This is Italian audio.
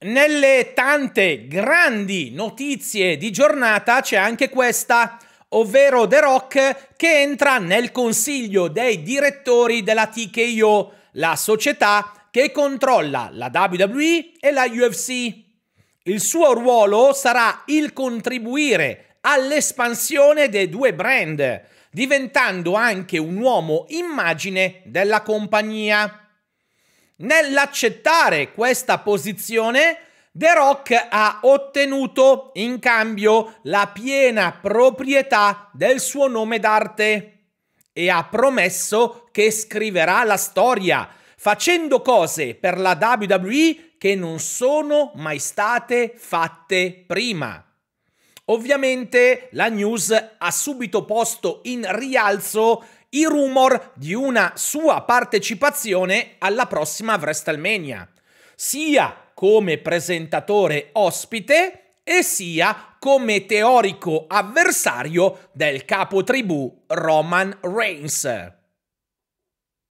Nelle tante grandi notizie di giornata c'è anche questa, ovvero The Rock che entra nel consiglio dei direttori della TKO, la società che controlla la WWE e la UFC. Il suo ruolo sarà il contribuire all'espansione dei due brand, diventando anche un uomo immagine della compagnia. Nell'accettare questa posizione, The Rock ha ottenuto in cambio la piena proprietà del suo nome d'arte e ha promesso che scriverà la storia, facendo cose per la WWE che non sono mai state fatte prima. Ovviamente la news ha subito posto in rialzo i rumor di una sua partecipazione alla prossima WrestleMania, sia come presentatore ospite e sia come teorico avversario del capo tribù Roman Reigns.